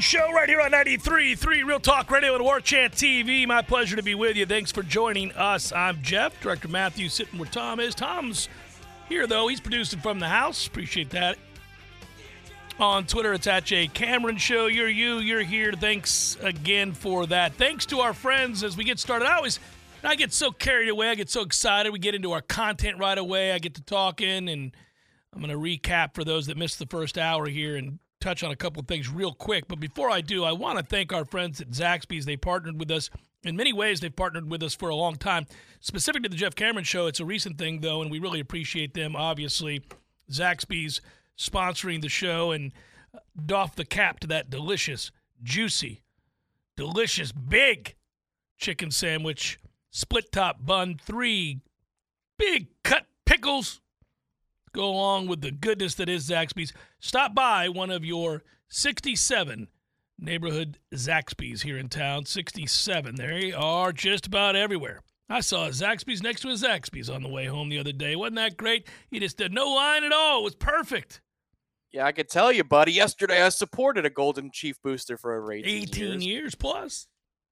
Show, right here on 93.3 Real Talk Radio and War Chant TV. My pleasure to be with you. Thanks for joining us. I'm Jeff, Director Matthew, sitting where Tom is. Tom's here, though. He's producing from the house. Appreciate that. On Twitter, it's at J Cameron Show. You're you, you're here. Thanks again for that. Thanks to our friends as we get started. I always, I get so carried away. I get so excited. We get into our content right away. I get to talking, and I'm going to recap for those that missed the first hour here and touch on a couple of things real quick. But before I do, I want to thank our friends at Zaxby's. They partnered with us in many ways. They've partnered with us for a long time. Specific to the Jeff Cameron Show, it's a recent thing though, and we really appreciate them. Obviously, Zaxby's sponsoring the show and uh, doff the cap to that delicious, juicy, delicious, big chicken sandwich, split top bun, three big cut pickles go along with the goodness that is Zaxby's. Stop by one of your 67 neighborhood Zaxby's here in town. 67. They are just about everywhere. I saw a Zaxby's next to a Zaxby's on the way home the other day. Wasn't that great? You just did no line at all. It was perfect. Yeah, I could tell you, buddy. Yesterday, I supported a Golden Chief booster for over 18, 18 years. years plus.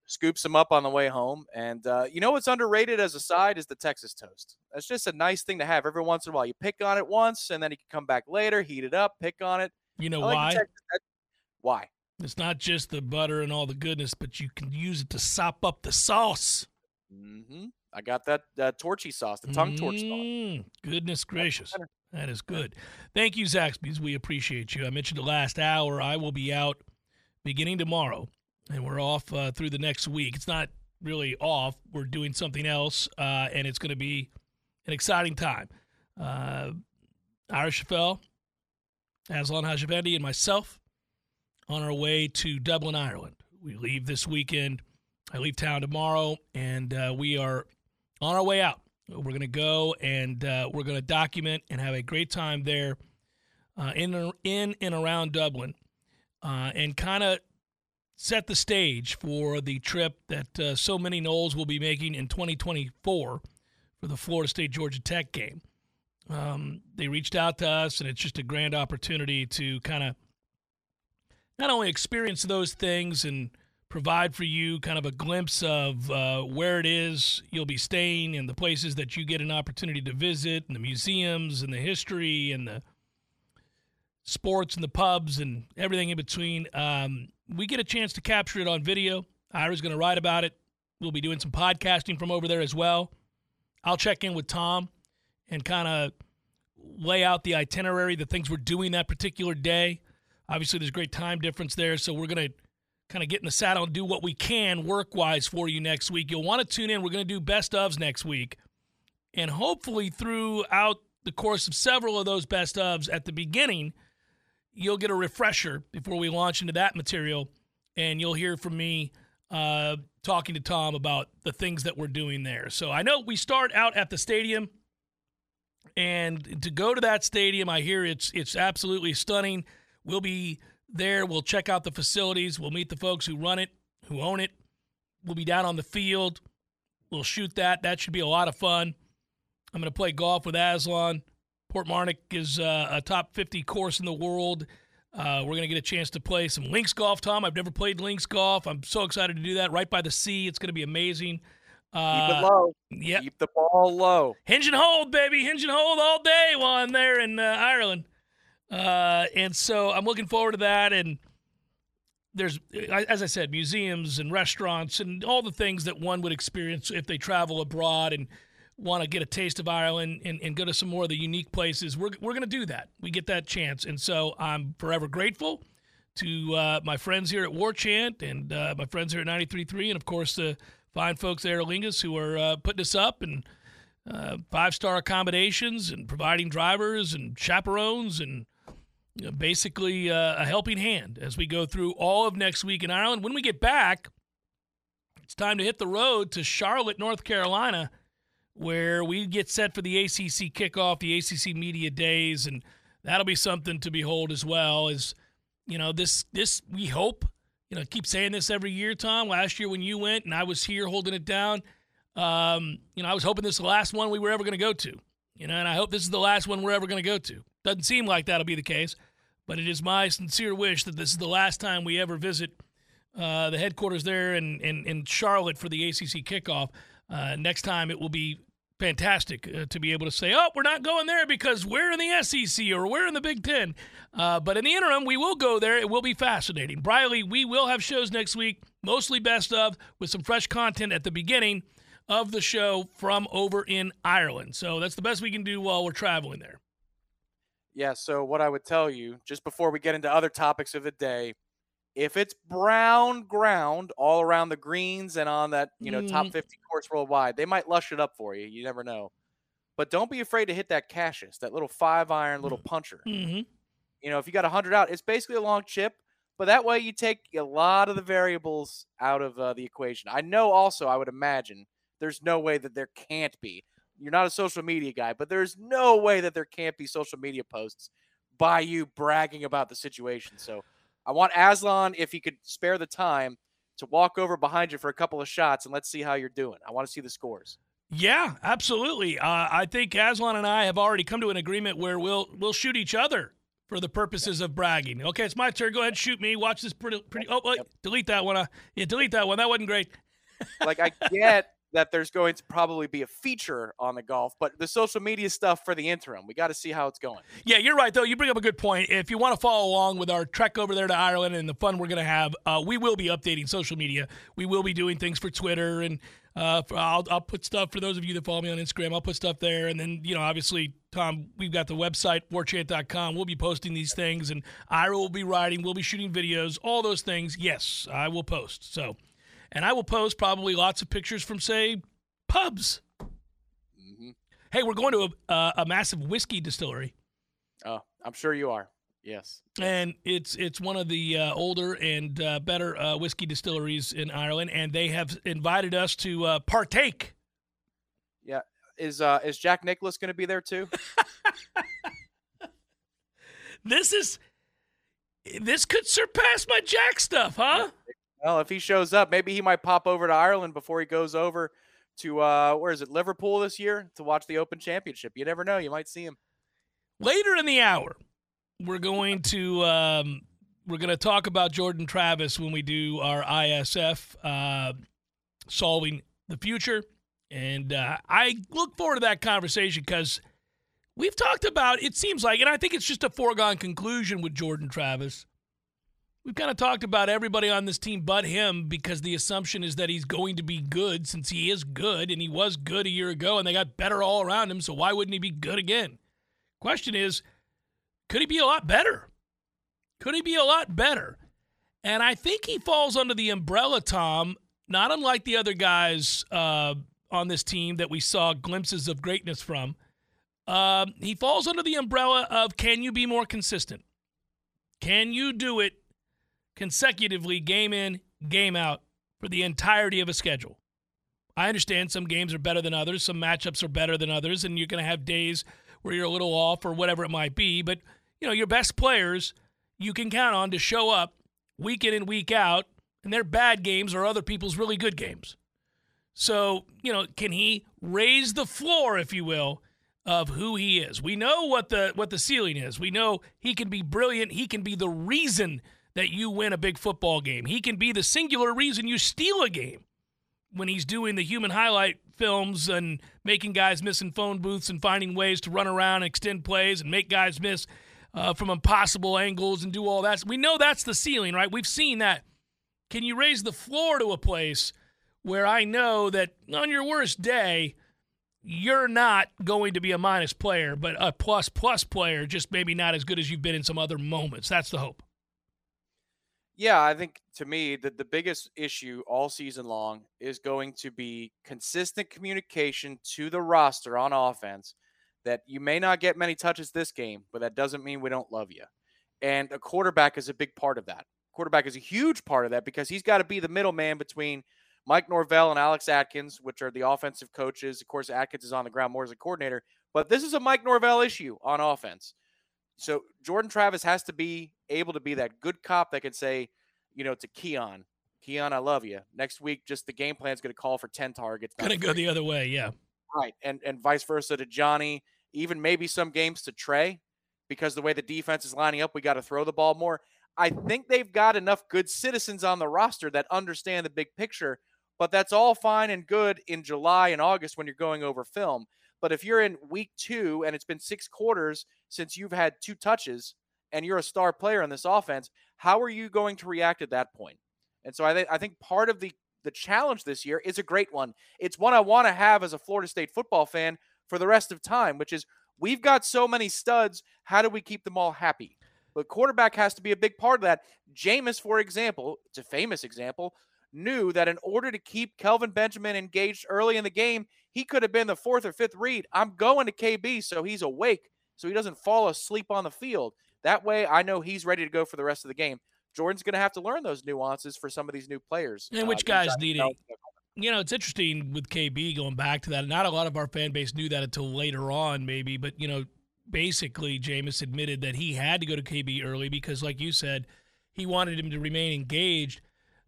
Scoops them up on the way home. And uh, you know what's underrated as a side is the Texas toast. That's just a nice thing to have every once in a while. You pick on it once, and then you can come back later, heat it up, pick on it. You know like why? the Texas- that- why? It's not just the butter and all the goodness, but you can use it to sop up the sauce. hmm I got that uh, torchy sauce, the tongue torch sauce. Mm, goodness gracious. That is good. Thank you, Zaxby's. We appreciate you. I mentioned the last hour. I will be out beginning tomorrow, and we're off uh, through the next week. It's not really off. We're doing something else, uh, and it's going to be an exciting time. Uh, Ira Schoffel, Aslan Hajavandi, and myself on our way to Dublin, Ireland. We leave this weekend. I leave town tomorrow, and uh, we are on our way out. We're going to go and uh, we're going to document and have a great time there uh, in in and around Dublin, uh, and kind of set the stage for the trip that uh, so many Noles will be making in 2024 for the Florida State Georgia Tech game. Um, they reached out to us, and it's just a grand opportunity to kind of not only experience those things and provide for you kind of a glimpse of uh, where it is you'll be staying and the places that you get an opportunity to visit and the museums and the history and the sports and the pubs and everything in between. Um, we get a chance to capture it on video. Ira's going to write about it. We'll be doing some podcasting from over there as well. I'll check in with Tom and kind of lay out the itinerary, the things we're doing that particular day. Obviously, there's great time difference there, so we're going to kind of get in the saddle and do what we can work wise for you next week. You'll want to tune in. We're going to do best ofs next week. And hopefully, throughout the course of several of those best ofs at the beginning, you'll get a refresher before we launch into that material. And you'll hear from me uh, talking to Tom about the things that we're doing there. So I know we start out at the stadium. And to go to that stadium, I hear it's it's absolutely stunning. We'll be there. We'll check out the facilities. We'll meet the folks who run it, who own it. We'll be down on the field. We'll shoot that. That should be a lot of fun. I'm going to play golf with Aslan. Portmarnock is uh, a top 50 course in the world. Uh, we're going to get a chance to play some links golf, Tom. I've never played links golf. I'm so excited to do that right by the sea. It's going to be amazing. Uh, Keep it low. Yep. Keep the ball low. Hinge and hold, baby. Hinge and hold all day while I'm there in uh, Ireland. Uh, and so I'm looking forward to that. And there's, as I said, museums and restaurants and all the things that one would experience if they travel abroad. And want to get a taste of Ireland and, and go to some more of the unique places, we're, we're going to do that. We get that chance. And so I'm forever grateful to uh, my friends here at War Chant and uh, my friends here at 93.3, and of course the fine folks at Lingus who are uh, putting us up and uh, five star accommodations and providing drivers and chaperones and you know, basically uh, a helping hand as we go through all of next week in Ireland. When we get back, it's time to hit the road to Charlotte, North Carolina, where we get set for the ACC kickoff, the ACC Media Days, and that'll be something to behold as well. As you know, this this we hope. You know, keep saying this every year, Tom. Last year when you went and I was here holding it down, um, you know, I was hoping this is the last one we were ever going to go to. You know, and I hope this is the last one we're ever going to go to. Doesn't seem like that'll be the case, but it is my sincere wish that this is the last time we ever visit uh, the headquarters there in, in, in, Charlotte for the ACC kickoff. Uh, next time it will be fantastic uh, to be able to say, oh, we're not going there because we're in the SEC or we're in the Big Ten. Uh, but in the interim, we will go there. It will be fascinating. Briley, we will have shows next week, mostly best of, with some fresh content at the beginning of the show from over in Ireland. So that's the best we can do while we're traveling there. Yeah. So, what I would tell you just before we get into other topics of the day, if it's brown ground all around the greens and on that, you know, mm. top 50 course worldwide, they might lush it up for you. You never know. But don't be afraid to hit that Cassius, that little five iron little mm. puncher. Mm-hmm. You know, if you got a 100 out, it's basically a long chip, but that way you take a lot of the variables out of uh, the equation. I know also, I would imagine, there's no way that there can't be. You're not a social media guy, but there's no way that there can't be social media posts by you bragging about the situation. So I want Aslan, if he could spare the time, to walk over behind you for a couple of shots and let's see how you're doing. I want to see the scores. Yeah, absolutely. Uh, I think Aslan and I have already come to an agreement where we'll we'll shoot each other for the purposes of bragging. Okay, it's my turn. Go ahead, shoot me. Watch this pretty. pretty oh, wait, yep. delete that one. Uh, yeah, delete that one. That wasn't great. like I get that there's going to probably be a feature on the golf, but the social media stuff for the interim, we got to see how it's going. Yeah, you're right, though. You bring up a good point. If you want to follow along with our trek over there to Ireland and the fun we're going to have, uh, we will be updating social media. We will be doing things for Twitter, and uh, for, I'll, I'll put stuff for those of you that follow me on Instagram. I'll put stuff there, and then you know, obviously, Tom, we've got the website warchant.com. We'll be posting these things, and Ira will be writing. We'll be shooting videos, all those things. Yes, I will post. So. And I will post probably lots of pictures from, say, pubs. Mm-hmm. Hey, we're going to a, uh, a massive whiskey distillery. Oh, I'm sure you are. Yes. And it's it's one of the uh, older and uh, better uh, whiskey distilleries in Ireland, and they have invited us to uh, partake. Yeah, is uh, is Jack Nicklaus going to be there too? this is this could surpass my Jack stuff, huh? Well, if he shows up, maybe he might pop over to Ireland before he goes over to uh where is it Liverpool this year to watch the Open Championship. You never know, you might see him later in the hour. We're going to um, we're going to talk about Jordan Travis when we do our ISF uh, solving the future, and uh, I look forward to that conversation because we've talked about. It seems like, and I think it's just a foregone conclusion with Jordan Travis We've kind of talked about everybody on this team but him because the assumption is that he's going to be good since he is good and he was good a year ago and they got better all around him. So why wouldn't he be good again? Question is, could he be a lot better? Could he be a lot better? And I think he falls under the umbrella, Tom, not unlike the other guys uh, on this team that we saw glimpses of greatness from. Uh, he falls under the umbrella of can you be more consistent? Can you do it consecutively, game in, game out, for the entirety of a schedule. I understand some games are better than others, some matchups are better than others, and you're going to have days where you're a little off or whatever it might be. But, you know, your best players you can count on to show up week in and week out, and their bad games are other people's really good games. So, you know, can he raise the floor, if you will, of who he is? We know what the what the ceiling is. We know he can be brilliant. He can be the reason that you win a big football game. He can be the singular reason you steal a game when he's doing the human highlight films and making guys miss in phone booths and finding ways to run around and extend plays and make guys miss uh, from impossible angles and do all that. We know that's the ceiling, right? We've seen that. Can you raise the floor to a place where I know that on your worst day, you're not going to be a minus player, but a plus plus player, just maybe not as good as you've been in some other moments. That's the hope. Yeah, I think to me the, the biggest issue all season long is going to be consistent communication to the roster on offense that you may not get many touches this game, but that doesn't mean we don't love you. And a quarterback is a big part of that. Quarterback is a huge part of that because he's got to be the middleman between Mike Norvell and Alex Atkins, which are the offensive coaches. Of course, Atkins is on the ground more as a coordinator, but this is a Mike Norvell issue on offense. So Jordan Travis has to be able to be that good cop that can say, you know, to Keon, Keon, I love you. Next week, just the game plan is going to call for 10 targets. Going to go the other way, yeah. Right. And and vice versa to Johnny, even maybe some games to Trey, because the way the defense is lining up, we got to throw the ball more. I think they've got enough good citizens on the roster that understand the big picture, but that's all fine and good in July and August when you're going over film. But if you're in week two and it's been six quarters since you've had two touches and you're a star player in this offense, how are you going to react at that point? And so I, th- I think part of the the challenge this year is a great one. It's one I want to have as a Florida State football fan for the rest of time, which is we've got so many studs. How do we keep them all happy? But quarterback has to be a big part of that. Jameis, for example, it's a famous example, knew that in order to keep Kelvin Benjamin engaged early in the game, he could have been the fourth or fifth read. I'm going to KB so he's awake, so he doesn't fall asleep on the field. That way, I know he's ready to go for the rest of the game. Jordan's going to have to learn those nuances for some of these new players. And which uh, guys need it? You know, it's interesting with KB going back to that. Not a lot of our fan base knew that until later on, maybe. But, you know, basically, Jameis admitted that he had to go to KB early because, like you said, he wanted him to remain engaged.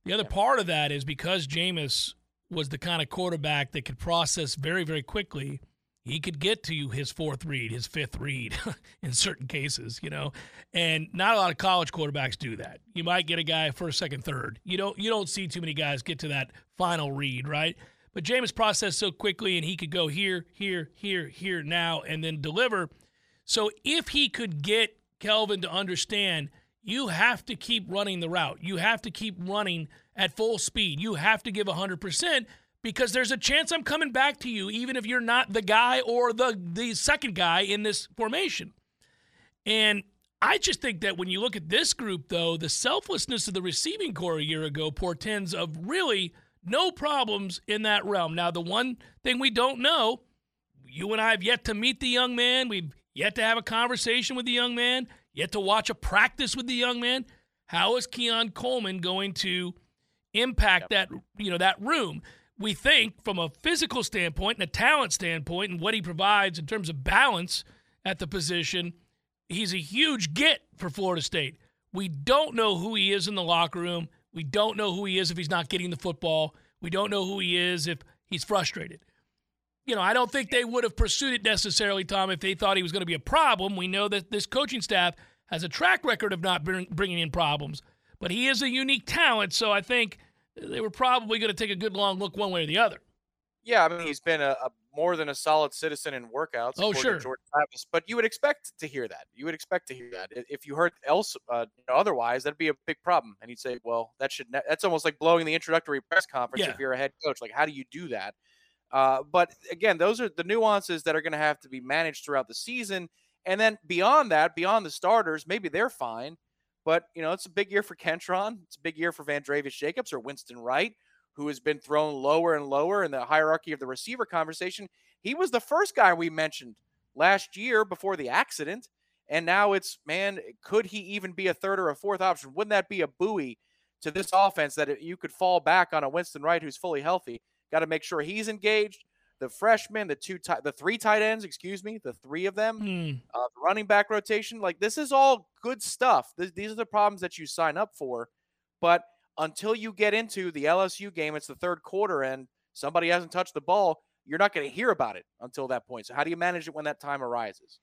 The other yeah. part of that is because Jameis was the kind of quarterback that could process very, very quickly – he could get to his fourth read, his fifth read in certain cases, you know. And not a lot of college quarterbacks do that. You might get a guy first, second, third. You don't you don't see too many guys get to that final read, right? But Jameis processed so quickly and he could go here, here, here, here now and then deliver. So if he could get Kelvin to understand you have to keep running the route. You have to keep running at full speed. You have to give 100% because there's a chance I'm coming back to you, even if you're not the guy or the the second guy in this formation. And I just think that when you look at this group, though, the selflessness of the receiving corps a year ago portends of really no problems in that realm. Now, the one thing we don't know, you and I have yet to meet the young man. We've yet to have a conversation with the young man, yet to watch a practice with the young man. How is Keon Coleman going to impact yep. that, you know, that room? we think from a physical standpoint and a talent standpoint and what he provides in terms of balance at the position, he's a huge get for Florida State. We don't know who he is in the locker room. We don't know who he is if he's not getting the football. We don't know who he is if he's frustrated. You know, I don't think they would have pursued it necessarily, Tom, if they thought he was going to be a problem. We know that this coaching staff has a track record of not bringing in problems, but he is a unique talent. So I think they were probably going to take a good long look one way or the other. Yeah, I mean he's been a, a more than a solid citizen in workouts. Oh, sure, Jordan Travis. But you would expect to hear that. You would expect to hear that. If you heard else uh, otherwise, that'd be a big problem. And he'd say, "Well, that should ne- that's almost like blowing the introductory press conference yeah. if you're a head coach. Like, how do you do that?" Uh, but again, those are the nuances that are going to have to be managed throughout the season. And then beyond that, beyond the starters, maybe they're fine. But, you know, it's a big year for Kentron. It's a big year for Vandrevius Jacobs or Winston Wright, who has been thrown lower and lower in the hierarchy of the receiver conversation. He was the first guy we mentioned last year before the accident. And now it's, man, could he even be a third or a fourth option? Wouldn't that be a buoy to this offense that you could fall back on a Winston Wright who's fully healthy? Got to make sure he's engaged the freshmen, the two, the three tight ends, excuse me, the three of them, mm. uh, the running back rotation. Like this is all good stuff. This, these are the problems that you sign up for, but until you get into the LSU game, it's the third quarter and somebody hasn't touched the ball. You're not going to hear about it until that point. So how do you manage it when that time arises?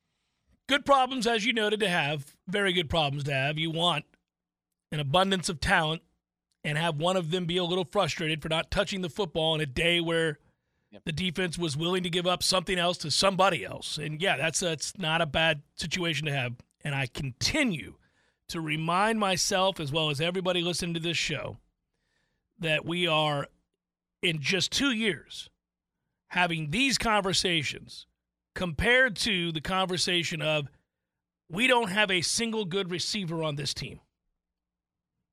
Good problems, as you noted, to have. Very good problems to have. You want an abundance of talent and have one of them be a little frustrated for not touching the football in a day where Yep. The defense was willing to give up something else to somebody else. And yeah, that's that's not a bad situation to have. And I continue to remind myself as well as everybody listening to this show that we are in just 2 years having these conversations compared to the conversation of we don't have a single good receiver on this team.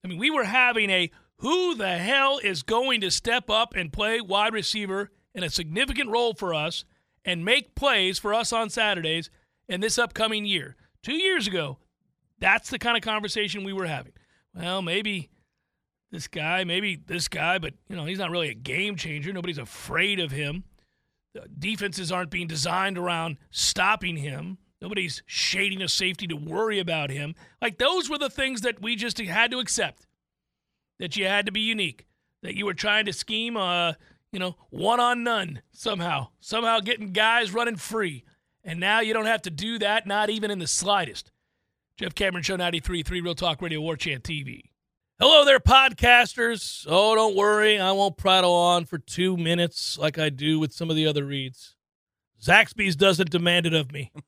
I mean, we were having a who the hell is going to step up and play wide receiver in a significant role for us and make plays for us on Saturdays in this upcoming year. Two years ago, that's the kind of conversation we were having. Well, maybe this guy, maybe this guy, but you know, he's not really a game changer. Nobody's afraid of him. The defenses aren't being designed around stopping him. Nobody's shading a safety to worry about him. Like those were the things that we just had to accept. That you had to be unique. That you were trying to scheme uh, you know, one on none somehow. Somehow getting guys running free. And now you don't have to do that, not even in the slightest. Jeff Cameron Show 93.3 Real Talk Radio War Chant TV. Hello there, podcasters. Oh, don't worry. I won't prattle on for two minutes like I do with some of the other reads. Zaxby's doesn't demand it of me.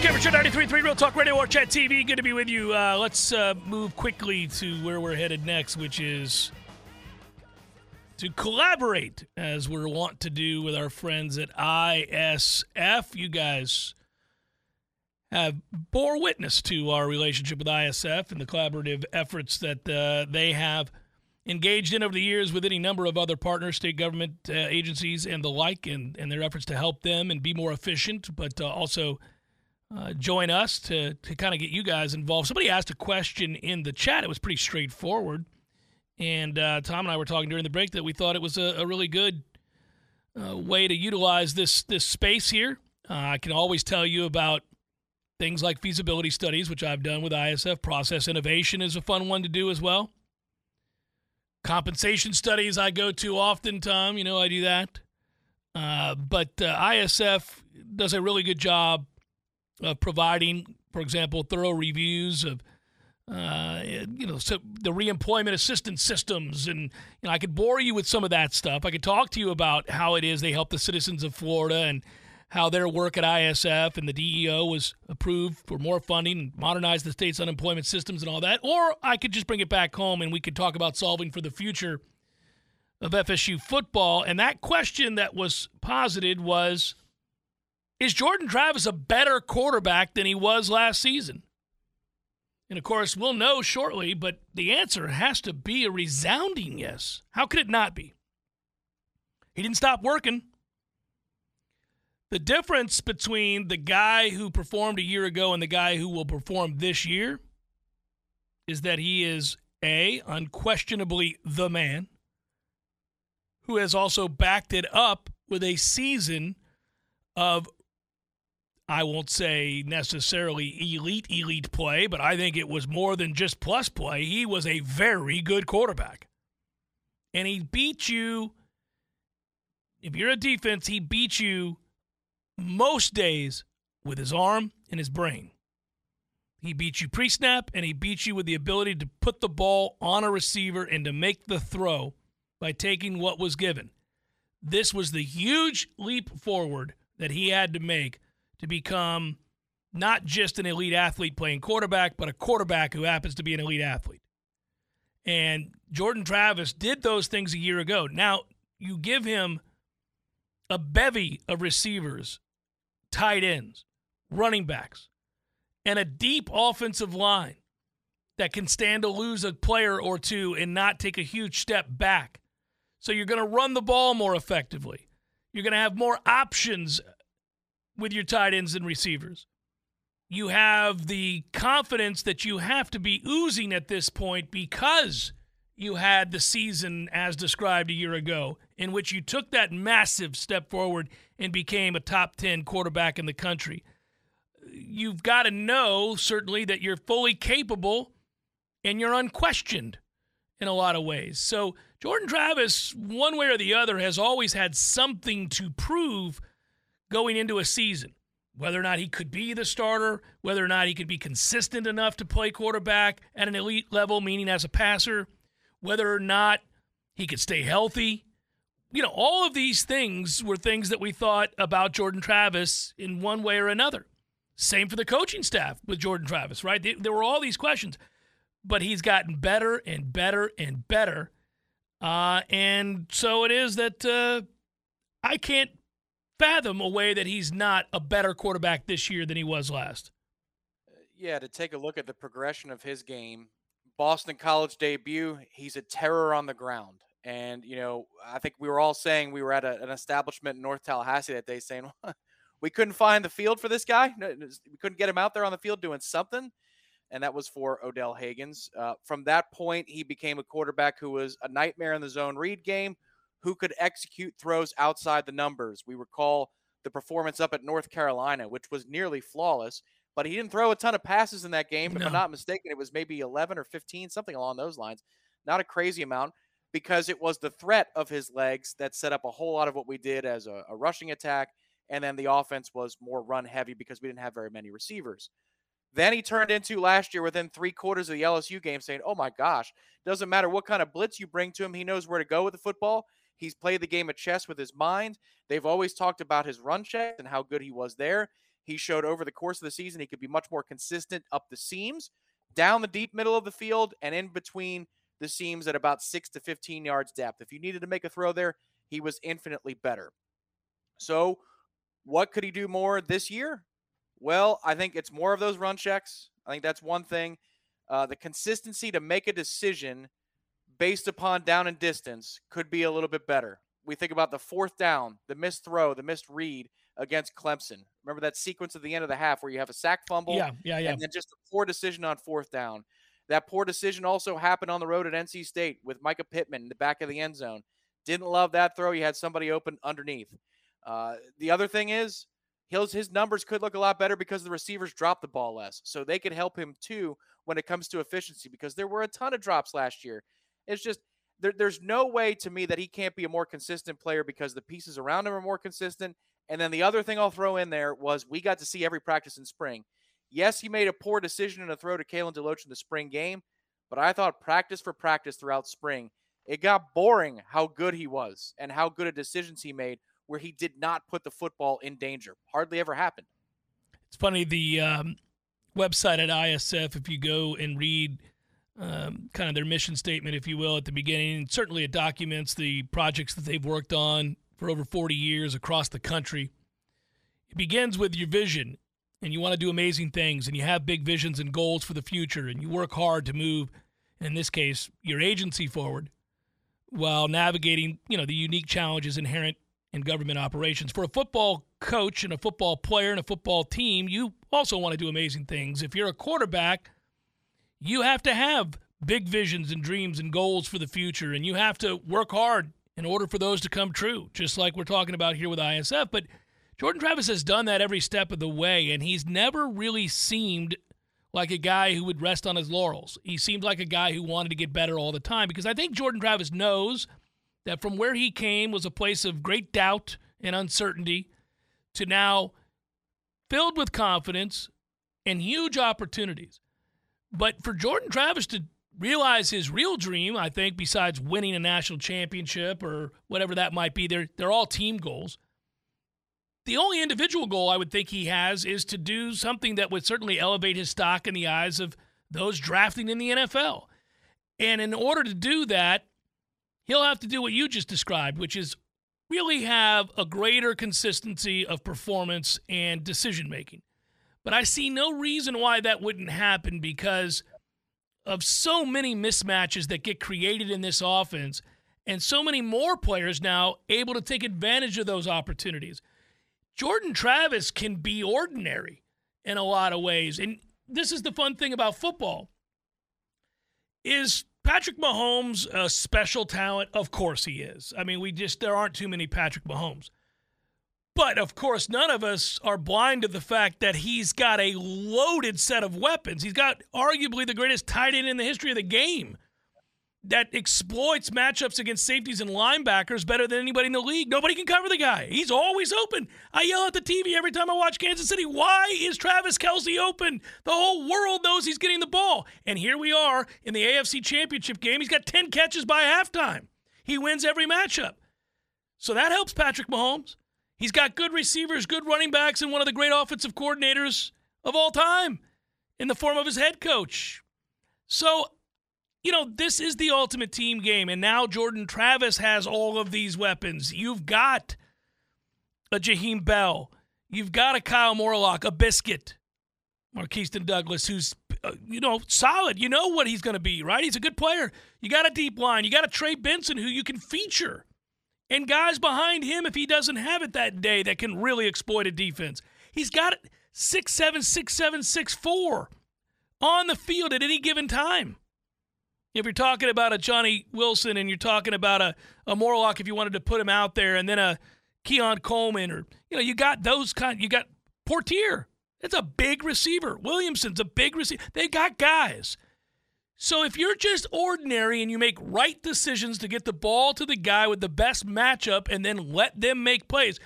Show 93.3 Real Talk Radio War Chant TV. Good to be with you. Uh, let's uh, move quickly to where we're headed next, which is to collaborate as we're wont to do with our friends at ISF. You guys have bore witness to our relationship with ISF and the collaborative efforts that uh, they have engaged in over the years with any number of other partners, state government uh, agencies, and the like, and, and their efforts to help them and be more efficient, but uh, also uh, join us to, to kind of get you guys involved. Somebody asked a question in the chat. It was pretty straightforward. And uh, Tom and I were talking during the break that we thought it was a, a really good uh, way to utilize this this space here. Uh, I can always tell you about things like feasibility studies, which I've done with ISF. Process innovation is a fun one to do as well. Compensation studies I go to often, Tom. You know I do that. Uh, but ISF does a really good job of providing, for example, thorough reviews of uh, you know, so the reemployment assistance systems, and you know, I could bore you with some of that stuff. I could talk to you about how it is they help the citizens of Florida and how their work at ISF and the DEO was approved for more funding and modernize the state's unemployment systems and all that. Or I could just bring it back home and we could talk about solving for the future of FSU football. And that question that was posited was Is Jordan Travis a better quarterback than he was last season? And of course, we'll know shortly, but the answer has to be a resounding yes. How could it not be? He didn't stop working. The difference between the guy who performed a year ago and the guy who will perform this year is that he is A, unquestionably the man, who has also backed it up with a season of, I won't say necessarily elite, elite play, but I think it was more than just plus play. He was a very good quarterback. And he beat you, if you're a defense, he beat you most days with his arm and his brain. He beats you pre snap and he beats you with the ability to put the ball on a receiver and to make the throw by taking what was given. This was the huge leap forward that he had to make to become not just an elite athlete playing quarterback, but a quarterback who happens to be an elite athlete. And Jordan Travis did those things a year ago. Now, you give him a bevy of receivers tight ends, running backs, and a deep offensive line that can stand to lose a player or two and not take a huge step back. So you're going to run the ball more effectively. You're going to have more options with your tight ends and receivers. You have the confidence that you have to be oozing at this point because you had the season as described a year ago, in which you took that massive step forward and became a top 10 quarterback in the country. You've got to know, certainly, that you're fully capable and you're unquestioned in a lot of ways. So, Jordan Travis, one way or the other, has always had something to prove going into a season. Whether or not he could be the starter, whether or not he could be consistent enough to play quarterback at an elite level, meaning as a passer whether or not he could stay healthy. You know, all of these things were things that we thought about Jordan Travis in one way or another. Same for the coaching staff with Jordan Travis, right? There were all these questions, but he's gotten better and better and better. Uh, and so it is that uh, I can't fathom a way that he's not a better quarterback this year than he was last. Yeah, to take a look at the progression of his game Boston College debut, he's a terror on the ground. And, you know, I think we were all saying we were at a, an establishment in North Tallahassee that day saying, we couldn't find the field for this guy. We couldn't get him out there on the field doing something. And that was for Odell Haggins. Uh, from that point, he became a quarterback who was a nightmare in the zone read game, who could execute throws outside the numbers. We recall the performance up at North Carolina, which was nearly flawless but he didn't throw a ton of passes in that game. No. If I'm not mistaken, it was maybe 11 or 15, something along those lines. Not a crazy amount because it was the threat of his legs that set up a whole lot of what we did as a, a rushing attack. And then the offense was more run heavy because we didn't have very many receivers. Then he turned into last year within three quarters of the LSU game saying, Oh my gosh, doesn't matter what kind of blitz you bring to him, he knows where to go with the football. He's played the game of chess with his mind. They've always talked about his run check and how good he was there. He showed over the course of the season he could be much more consistent up the seams, down the deep middle of the field, and in between the seams at about six to 15 yards depth. If you needed to make a throw there, he was infinitely better. So, what could he do more this year? Well, I think it's more of those run checks. I think that's one thing. Uh, the consistency to make a decision based upon down and distance could be a little bit better. We think about the fourth down, the missed throw, the missed read against Clemson. Remember that sequence at the end of the half where you have a sack fumble? Yeah, yeah, yeah. And then just a poor decision on fourth down. That poor decision also happened on the road at NC State with Mycah Pittman in the back of the end zone. Didn't love that throw. You had somebody open underneath. Uh, the other thing is, his, his numbers could look a lot better because the receivers dropped the ball less. So they could help him too when it comes to efficiency because there were a ton of drops last year. It's just there, there's no way to me that he can't be a more consistent player because the pieces around him are more consistent and then the other thing I'll throw in there was we got to see every practice in spring. Yes, he made a poor decision in a throw to Kalen DeLoach in the spring game, but I thought practice for practice throughout spring, it got boring how good he was and how good of decisions he made where he did not put the football in danger. Hardly ever happened. It's funny, the um, website at ISF, if you go and read um, kind of their mission statement, if you will, at the beginning, certainly it documents the projects that they've worked on for over 40 years across the country. It begins with your vision, and you want to do amazing things, and you have big visions and goals for the future, and you work hard to move, in this case, your agency forward. while navigating, you know, the unique challenges inherent in government operations. For a football coach and a football player and a football team, you also want to do amazing things. If you're a quarterback, you have to have big visions and dreams and goals for the future, and you have to work hard in order for those to come true, just like we're talking about here with ISF. But Jordan Travis has done that every step of the way, and he's never really seemed like a guy who would rest on his laurels. He seemed like a guy who wanted to get better all the time because I think Jordan Travis knows that from where he came was a place of great doubt and uncertainty to now filled with confidence and huge opportunities. But for Jordan Travis to realize his real dream, I think, besides winning a national championship or whatever that might be, they're, they're all team goals. The only individual goal I would think he has is to do something that would certainly elevate his stock in the eyes of those drafting in the NFL. And in order to do that, he'll have to do what you just described, which is really have a greater consistency of performance and decision making. But I see no reason why that wouldn't happen because of so many mismatches that get created in this offense and so many more players now able to take advantage of those opportunities. Jordan Travis can be ordinary in a lot of ways. And this is the fun thing about football. Is Patrick Mahomes a special talent? Of course he is. I mean, we just there aren't too many Patrick Mahomes. But of course, none of us are blind to the fact that he's got a loaded set of weapons. He's got arguably the greatest tight end in the history of the game that exploits matchups against safeties and linebackers better than anybody in the league. Nobody can cover the guy. He's always open. I yell at the TV every time I watch Kansas City. Why is Travis Kelce open? The whole world knows he's getting the ball. And here we are in the AFC Championship game. He's got 10 catches by halftime. He wins every matchup. So that helps Patrick Mahomes. He's got good receivers, good running backs, and one of the great offensive coordinators of all time in the form of his head coach. So you know, this is the ultimate team game. And now Jordan Travis has all of these weapons. You've got a Jaheim Bell. You've got a Kyle Morlock, a Biscuit, Markeston Douglas, who's, uh, you know, solid. You know what he's going to be, right? He's a good player. You got a deep line. You got a Trey Benson who you can feature. And guys behind him, if he doesn't have it that day, that can really exploit a defense. He's got it six seven, six seven, six four on the field at any given time. If you're talking about a Johnny Wilson and you're talking about a, a Morlock, if you wanted to put him out there, and then a Keon Coleman, or, you know, you got those kind, you got Poitier. It's a big receiver. Williamson's a big receiver. They got guys. So if you're just ordinary and you make right decisions to get the ball to the guy with the best matchup and then let them make plays,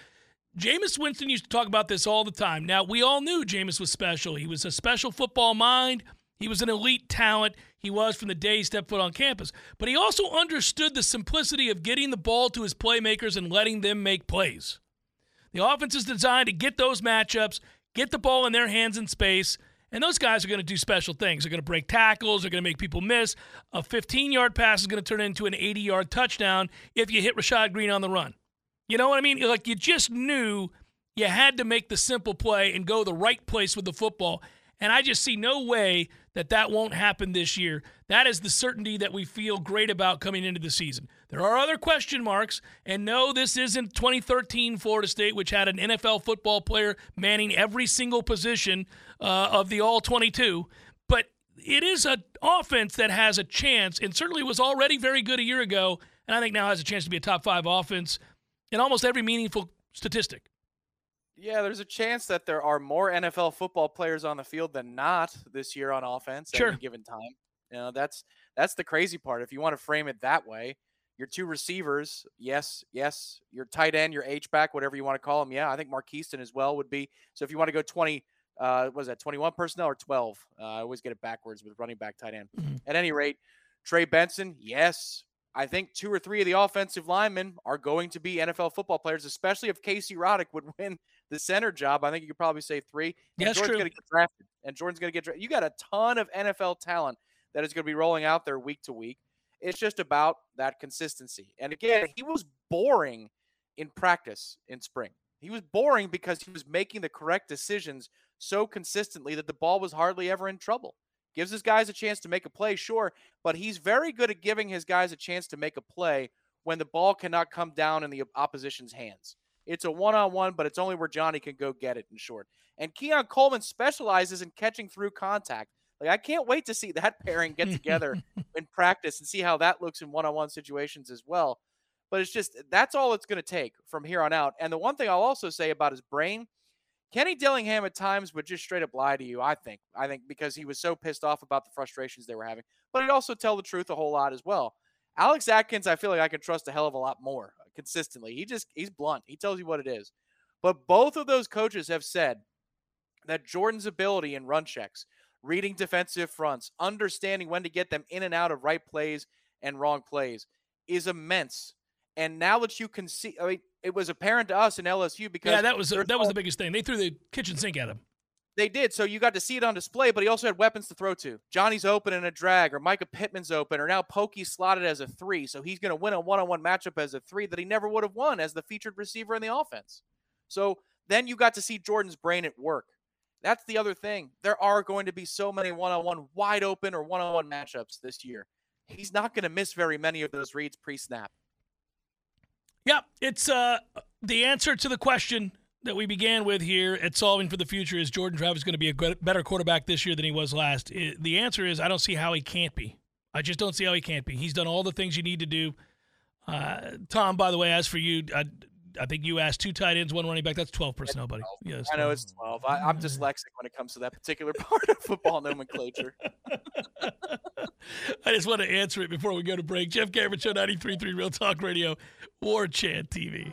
Jameis Winston used to talk about this all the time. Now, we all knew Jameis was special. He was a special football mind. He was an elite talent. He was from the day he stepped foot on campus. But he also understood the simplicity of getting the ball to his playmakers and letting them make plays. The offense is designed to get those matchups, get the ball in their hands in space, and those guys are going to do special things. They're going to break tackles, they're going to make people miss. A 15 yard pass is going to turn into an 80 yard touchdown if you hit Rashad Greene on the run. You know what I mean? Like you just knew you had to make the simple play and go the right place with the football. And I just see no way that that won't happen this year. That is the certainty that we feel great about coming into the season. There are other question marks, and no, this isn't 2013 Florida State, which had an NFL football player manning every single position uh, of the all 22. But it is an offense that has a chance, and certainly was already very good a year ago, and I think now has a chance to be a top five offense in almost every meaningful statistic. Yeah, there's a chance that there are more NFL football players on the field than not this year on offense sure. at any given time. You know, that's that's the crazy part. If you want to frame it that way, your two receivers, yes, yes, your tight end, your H back, whatever you want to call them. Yeah, I think Markeston as well would be. So if you want to go 20, uh, was that 21 personnel or 12? Uh, I always get it backwards with running back, tight end. Mm-hmm. At any rate, Trey Benson, yes, I think two or three of the offensive linemen are going to be NFL football players, especially if Casey Roddick would win the center job. I think you could probably say three. And Jordan's true. going to get drafted, and Jordan's going to get drafted. You got a ton of NFL talent that is going to be rolling out there week to week. It's just about that consistency. And again, he was boring in practice in spring. He was boring because he was making the correct decisions so consistently that the ball was hardly ever in trouble. Gives his guys a chance to make a play, sure, but he's very good at giving his guys a chance to make a play when the ball cannot come down in the opposition's hands. It's a one on one, but it's only where Johnny can go get it in short. And Keon Coleman specializes in catching through contact. Like I can't wait to see that pairing get together in practice and see how that looks in one on one situations as well. But it's just that's all it's going to take from here on out. And the one thing I'll also say about his brain, Kenny Dillingham at times would just straight up lie to you, I think. I think because he was so pissed off about the frustrations they were having. But he'd also tell the truth a whole lot as well. Alex Atkins, I feel like I can trust a hell of a lot more uh, consistently. He just he's blunt. He tells you what it is. But both of those coaches have said that Jordan's ability in run checks, reading defensive fronts, understanding when to get them in and out of right plays and wrong plays is immense. And now that you can see, I mean, it was apparent to us in LSU because yeah, that was that was the biggest thing. They threw the kitchen sink at him. They did. So you got to see it on display, but he also had weapons to throw to. Johnny's open in a drag, or Mycah Pittman's open, or now Pokey slotted as a three. So he's going to win a one on one matchup as a three that he never would have won as the featured receiver in the offense. So then you got to see Jordan's brain at work. That's the other thing. There are going to be so many one on one wide open or one on one matchups this year. He's not going to miss very many of those reads pre snap. Yeah, it's uh, the answer to the question that we began with here at Solving for the Future is Jordan Travis going to be a better quarterback this year than he was last? It, the answer is I don't see how he can't be. I just don't see how he can't be. He's done all the things you need to do. Uh, Tom, by the way, as for you, I, I think you asked two tight ends, one running back. That's 12 personnel, buddy. Yeah, I know it's 12. I, am dyslexic when it comes to that particular part of football nomenclature. I just want to answer it before we go to break. Jeff Cameron Show, 93.3 Real Talk Radio, War Chant TV.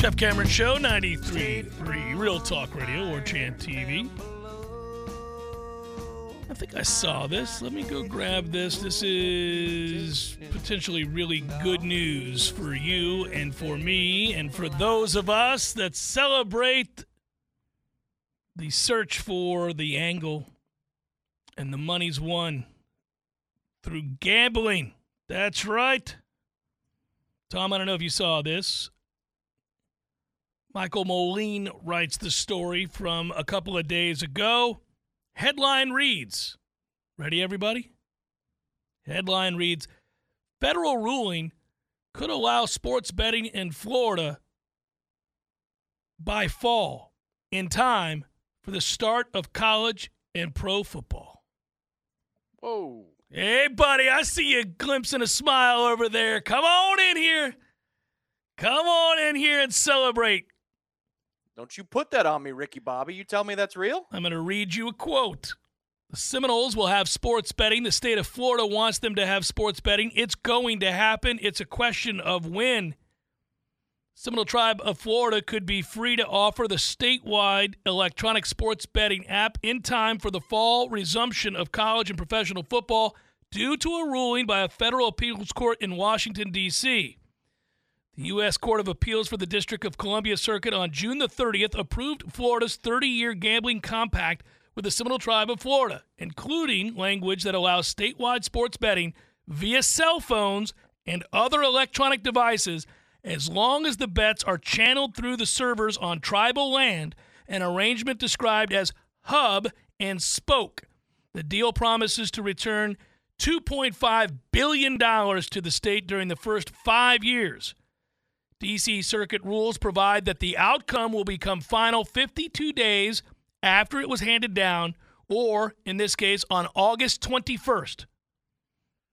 Jeff Cameron Show, 93.3 Real Talk Radio War Chant TV. I think I saw this. Let me go grab this. This is potentially really good news for you and for me and for those of us that celebrate the search for the angle and the money's won through gambling. That's right. Tom, I don't know if you saw this. Michael Moline writes the story from a couple of days ago. Headline reads Ready, everybody? Headline reads Federal ruling could allow sports betting in Florida by fall in time for the start of college and pro football. Whoa. Hey, buddy, I see you glimpsing a smile over there. Come on in here. Come on in here and celebrate. Don't you put that on me, Ricky Bobby. You tell me that's real? I'm going to read you a quote. The Seminoles will have sports betting. The state of Florida wants them to have sports betting. It's going to happen. It's a question of when. Seminole Tribe of Florida could be free to offer the statewide electronic sports betting app in time for the fall resumption of college and professional football due to a ruling by a federal appeals court in Washington, D.C. The U.S. Court of Appeals for the District of Columbia Circuit on June the 30th approved Florida's 30 year gambling compact with the Seminole Tribe of Florida, including language that allows statewide sports betting via cell phones and other electronic devices as long as the bets are channeled through the servers on tribal land, an arrangement described as hub and spoke. The deal promises to return $2.5 billion to the state during the first five years. DC Circuit rules provide that the outcome will become final 52 days after it was handed down, or in this case, on August 21st.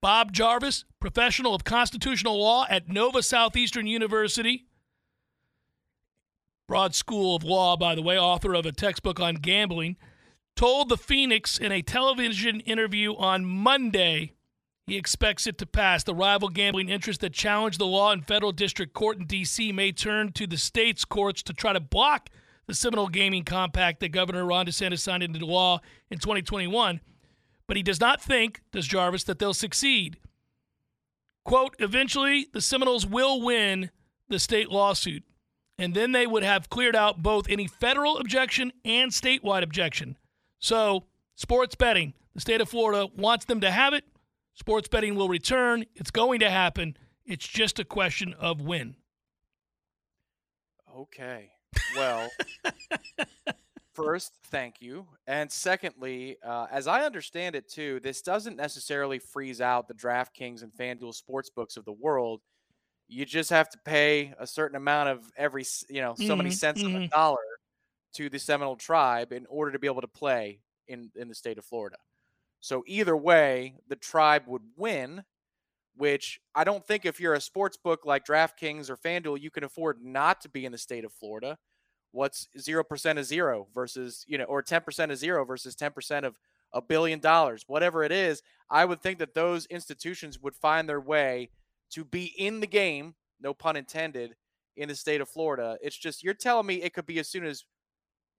Bob Jarvis, professional of constitutional law at Nova Southeastern University, Broad School of Law, by the way, author of a textbook on gambling, told the Phoenix in a television interview on Monday he expects it to pass. The rival gambling interests that challenge the law in federal district court in D.C. may turn to the state's courts to try to block the Seminole Gaming Compact that Governor Ron DeSantis signed into law in 2021. but he does not think, does Jarvis, that they'll succeed. Quote, eventually the Seminoles will win the state lawsuit, and then they would have cleared out both any federal objection and statewide objection. So, sports betting, the state of Florida wants them to have it. Sports betting will return. It's going to happen. It's just a question of when. Okay. Well, first, thank you. And secondly, uh, as I understand it too, this doesn't necessarily freeze out the DraftKings and FanDuel sports books of the world. You just have to pay a certain amount of every, you know, so many Mhm, cents on the mhm. dollar to the Seminole tribe in order to be able to play in in the state of Florida. So either way, the tribe would win, which I don't think if you're a sports book like DraftKings or FanDuel, you can afford not to be in the state of Florida. What's 0% of zero versus, you know, or 10% of zero versus 10% of a billion dollars, whatever it is, I would think that those institutions would find their way to be in the game, no pun intended, in the state of Florida. It's just, you're telling me it could be as soon as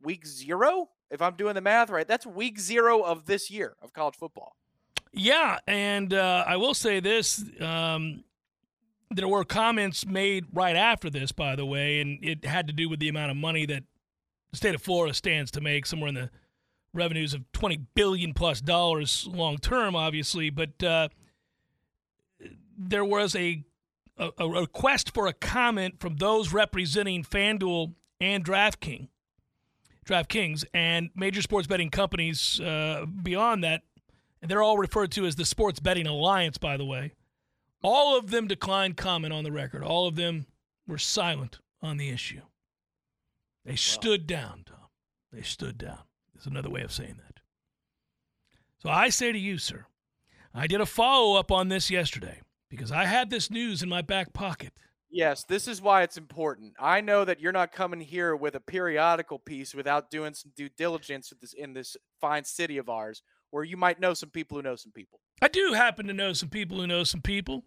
week zero? If I'm doing the math right, that's week zero of this year of college football. Yeah, and uh, I will say this: um, there were comments made right after this, by the way, and it had to do with the amount of money that the state of Florida stands to make, somewhere in the revenues of twenty billion plus dollars long term, obviously. But uh, there was a, a a request for a comment from those representing FanDuel and DraftKings. DraftKings and major sports betting companies uh, beyond that and they're all referred to as the Sports Betting Alliance, by the way. All of them declined comment on the record. All of them were silent on the issue. They stood down, Tom. They stood down. There's another way of saying that. So I say to you, sir, I did a follow up on this yesterday because I had this news in my back pocket. Yes, this is why it's important. I know that you're not coming here with a periodical piece without doing some due diligence this in this fine city of ours, where you might know some people who know some people. I do happen to know some people who know some people.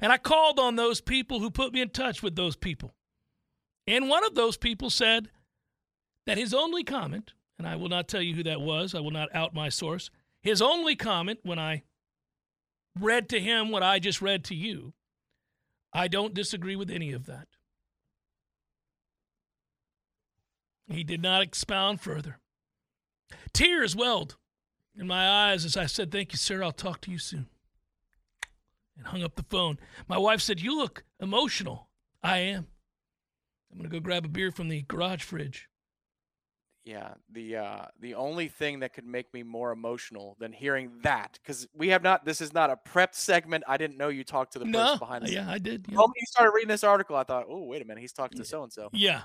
And I called on those people who put me in touch with those people. And one of those people said that his only comment, and I will not tell you who that was, I will not out my source, his only comment when I read to him what I just read to you, I don't disagree with any of that. He did not expound further. Tears welled in my eyes as I said, Thank you, sir. I'll talk to you soon. And hung up the phone. My wife said, You look emotional. I am. I'm going to go grab a beer from the garage fridge. Yeah, the uh the only thing that could make me more emotional than hearing that because we have not. This is not a prepped segment. I didn't know you talked to the person No, behind the yeah, I did. Yeah. you started reading this article, I thought, oh wait a minute, he's talking to so and so. yeah.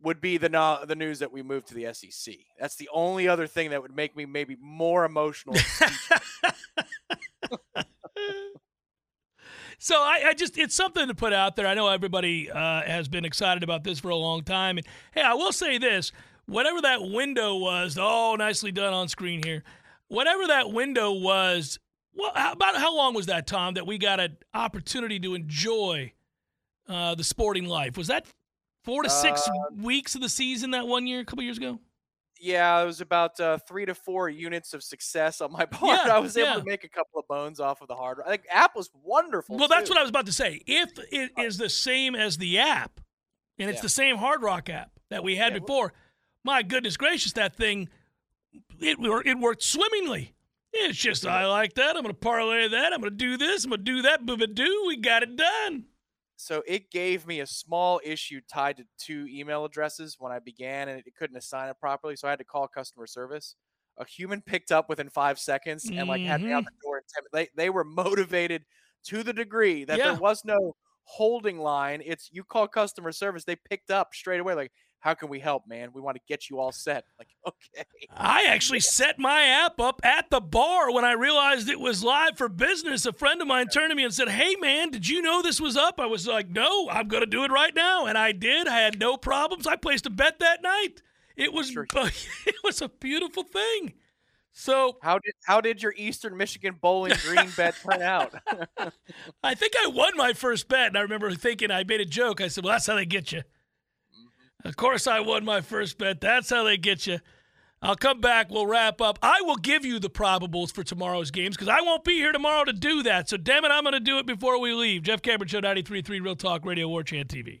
Would be the no- the news that we moved to the SEC. That's the only other thing that would make me maybe more emotional. so I, I just it's something to put out there. I know everybody uh, has been excited about this for a long time. And hey, I will say this: whatever that window was, oh, nicely done on screen here. Whatever that window was, well, how, about how long was that, Tom? That we got an opportunity to enjoy uh, the sporting life. Was that four to six Uh, weeks of the season that one year, a couple years ago? yeah, it was about uh, three to four units of success on my part. Yeah, I was able yeah. to make a couple of bones off of the hard. I think app was wonderful. Well, that's what I was about to say. If it is the same as the app, and it's Yeah. the same Hard Rock app that we had before, my goodness gracious, that thing it it worked swimmingly. It's just I like that. I'm going to parlay that. I'm going to do this. I'm going to do that. Booba do. We got it done. so it gave me a small issue tied to two email addresses when I began, and it couldn't assign it properly. So I had to call customer service. A human picked up within five seconds and like had me out the mm-hmm. door. In 10, they they were motivated to the degree that Yeah. there was no holding line. It's you call customer service, they picked up straight away. Like, how can we help, man? We want to get you all set. Like, okay. I actually set my app up at the bar when I realized it was live for business. A friend of mine turned to me and said, Hey, man, did you know this was up? I was like, No, I'm going to do it right now. And I did. I had no problems. I placed a bet that night. It was, Sure. it was a beautiful thing. So How did how did your Eastern Michigan Bowling Green bet turn out? I think I won my first bet. And I remember thinking, I made a joke. I said, Well, that's how they get you. Of course, I won my first bet. That's how they get you. I'll come back. We'll wrap up. I will give you the probables for tomorrow's games because I won't be here tomorrow to do that. So, damn it, I'm going to do it before we leave. Jeff Cameron Show, 93.3 Real Talk Radio, War Chant TV.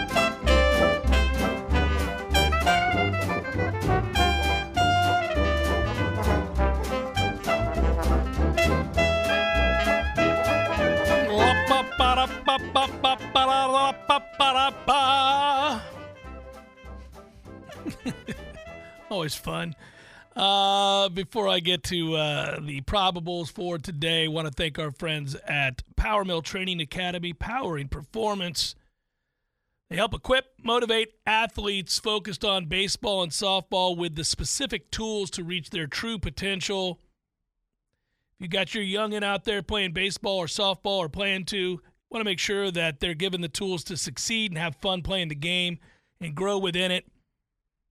Always fun. Uh, before I get to uh, the probables for today, want to thank our friends at Power Mill Training Academy, powering performance. They help equip, motivate athletes focused on baseball and softball with the specific tools to reach their true potential. If you got your youngin out there playing baseball or softball or playing to, want to make sure that they're given the tools to succeed and have fun playing the game and grow within it.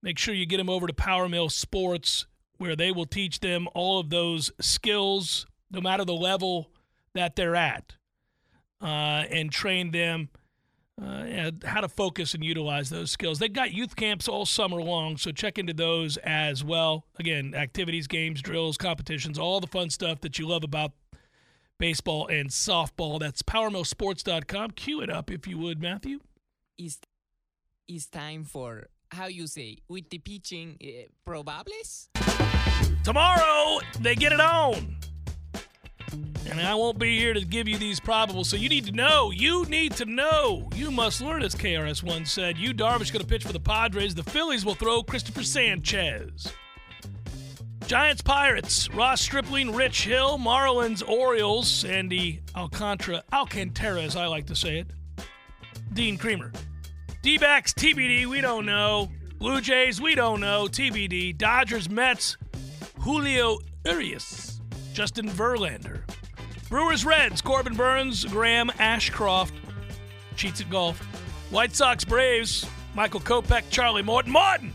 Make sure you get them over to Power Mill Sports, where they will teach them all of those skills, no matter the level that they're at, uh, and train them uh, how to focus and utilize those skills. They've got youth camps all summer long, so check into those as well. Again, activities, games, drills, competitions, all the fun stuff that you love about baseball and softball. That's PowerMillSports.com. Cue it up if you would, Matthew. It's, it's time for how you say with the pitching uh, probables. Tomorrow they get it on. And I won't be here to give you these probables. So you need to know. You need to know. You must learn, as KRS One said. Yu, Darvish going to pitch for the Padres. The Phillies will throw Christopher Sanchez. Giants Pirates, Ross Stripling, Rich Hill, Marlins, Orioles, Sandy Alcantara, Alcantara, as I like to say it. Dean Kremer. D backs, TBD, we don't know. Blue Jays, we don't know. TBD. Dodgers, Mets, Julio Urias, Justin Verlander. Brewers, Reds, Corbin Burnes, Graham Ashcraft, cheats at golf. White Sox, Braves, Michael Kopech, Charlie Morton. Morton!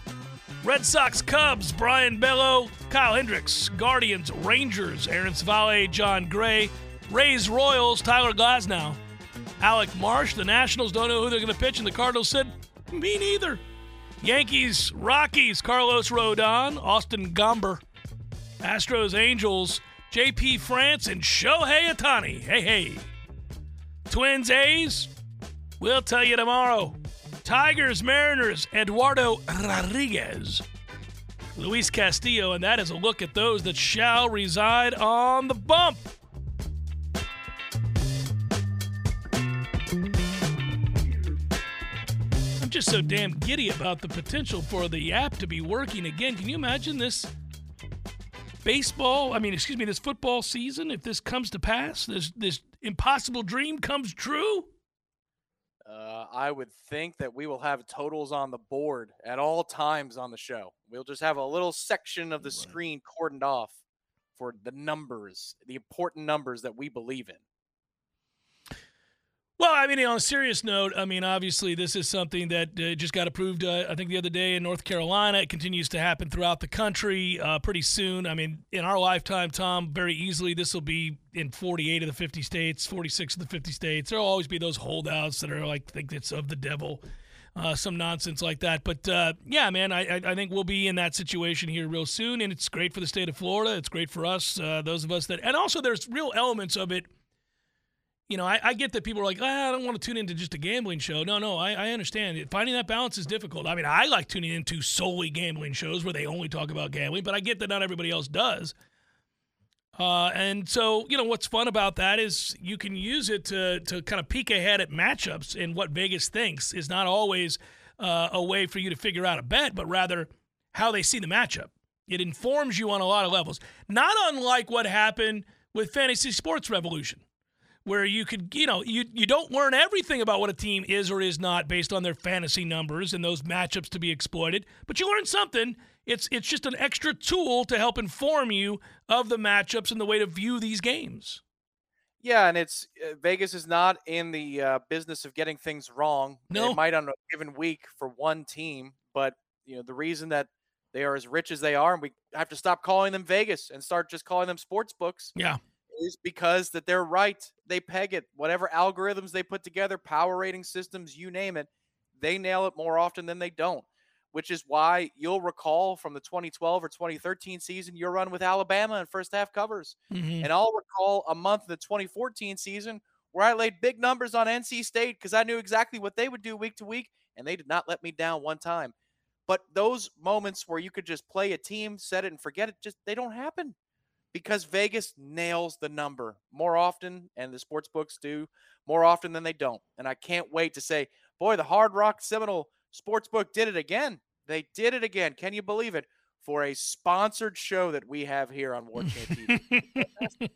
Red Sox, Cubs, Brayan Bello, Kyle Hendricks, Guardians, Rangers, Aaron Civale, Jon Gray, Rays, Royals, Tyler Glasnow, Alec Marsh. The Nationals don't know who they're going to pitch, and the Cardinals said, me neither. Yankees, Rockies, Carlos Rodon, Austin Gomber, Astros, Angels, JP France, and Shohei Ohtani. Hey, hey. Twins, A's, we'll tell you tomorrow. Tigers, Mariners, Eduardo Rodriguez, Luis Castillo, and that is a look at those that shall reside on the bump. Just so damn giddy about the potential for the app to be working again. Can you imagine this baseball? I mean, excuse me, this football season, if this comes to pass, this this impossible dream comes true? Uh, I would think that we will have totals on the board at all times on the show. We'll just have a little section of the screen cordoned off for the numbers, the important numbers that we believe in. Well, I mean, on a serious note, I mean, obviously, this is something that uh, just got approved, uh, I think, the other day in North Carolina. It continues to happen throughout the country uh, pretty soon. I mean, in our lifetime, Tom, very easily, this will be in 48 of the 50 states, 46 of the 50 states. There will always be those holdouts that are like, think it's of the devil, uh, some nonsense like that. But uh, yeah, man, I, I think we'll be in that situation here real soon. And it's great for the state of Florida. It's great for us, uh, those of us that, and also there's real elements of it you know, I, I, get that people are like, ah, I don't want to tune into just a gambling show. No, no, I, I understand. Finding that balance is difficult. I mean, I like tuning into solely gambling shows where they only talk about gambling, but I get that not everybody else does. Uh, and so, you know, what's fun about that is you can use it to, to kind of peek ahead at matchups and what Vegas thinks is not always uh, a way for you to figure out a bet, but rather how they see the matchup. It informs you on a lot of levels, not unlike what happened with Fantasy Sports Revolution where you could, you know, you, you don't learn everything about what a team is or is not based on their fantasy numbers and those matchups to be exploited, but you learn something. It's it's just an extra tool to help inform you of the matchups and the way to view these games. Yeah, and it's uh, Vegas is not in the uh, business of getting things wrong. No. It might on a given week for one team, but you know the reason that they are as rich as they are, and we have to stop calling them Vegas and start just calling them sports books, Yeah. Is because that they're right. They peg it. Whatever algorithms they put together, power rating systems, you name it, they nail it more often than they don't. Which is why you'll recall from the 2012 or 2013 season your run with Alabama in first half covers. Mhm. And I'll recall a month in the 2014 season where I laid big numbers on NC State because I knew exactly what they would do week to week, and they did not let me down one time. But those moments where you could just play a team, set it and forget it, just they don't happen because Vegas nails the number more often, and the sports books do more often than they don't. And I can't wait to say, boy, the Hard Rock Seminole Sportsbook did it again. They did it again. Can you believe it? For a sponsored show that we have here on War TV.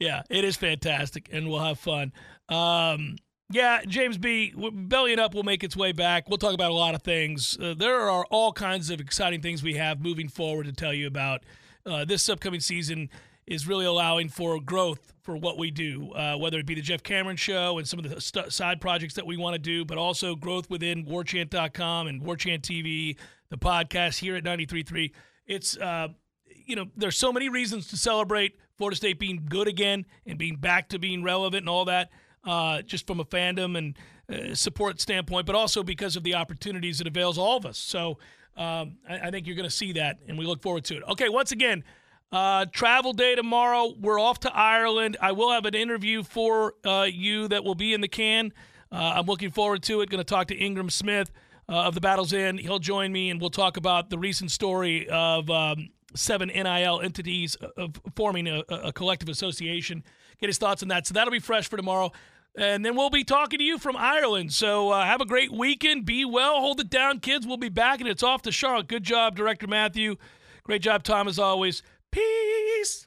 yeah, it is fantastic, and we'll have fun. Um, yeah, James B. Bellying Up will make its way back. We'll talk about a lot of things. Uh, there are all kinds of exciting things we have moving forward to tell you about. Uh, this upcoming season is really allowing for growth for what we do, uh, whether it be the Jeff Cameron Show and some of the st- side projects that we want to do, but also growth within warchant.com and Warchant TV, the podcast here at 93.3. It's, uh, you know, there's so many reasons to celebrate Florida State being good again and being back to being relevant and all that, uh, just from a fandom and uh, support standpoint, but also because of the opportunities it avails all of us. So um, I, I think you're going to see that, and we look forward to it. Okay, once again, uh, travel day tomorrow. We're off to Ireland. I will have an interview for uh, you that will be in the can. Uh, I'm looking forward to it. Going to talk to Ingram Smith uh, of the Battle's End. He'll join me, and we'll talk about the recent story of um, seven NIL entities of forming a, a collective association. Get his thoughts on that. So that'll be fresh for tomorrow. And then we'll be talking to you from Ireland. So uh, have a great weekend. Be well. Hold it down, kids. We'll be back, and it's off to Charlotte. Good job, Director Matthew. Great job, Tom, as always. Peace.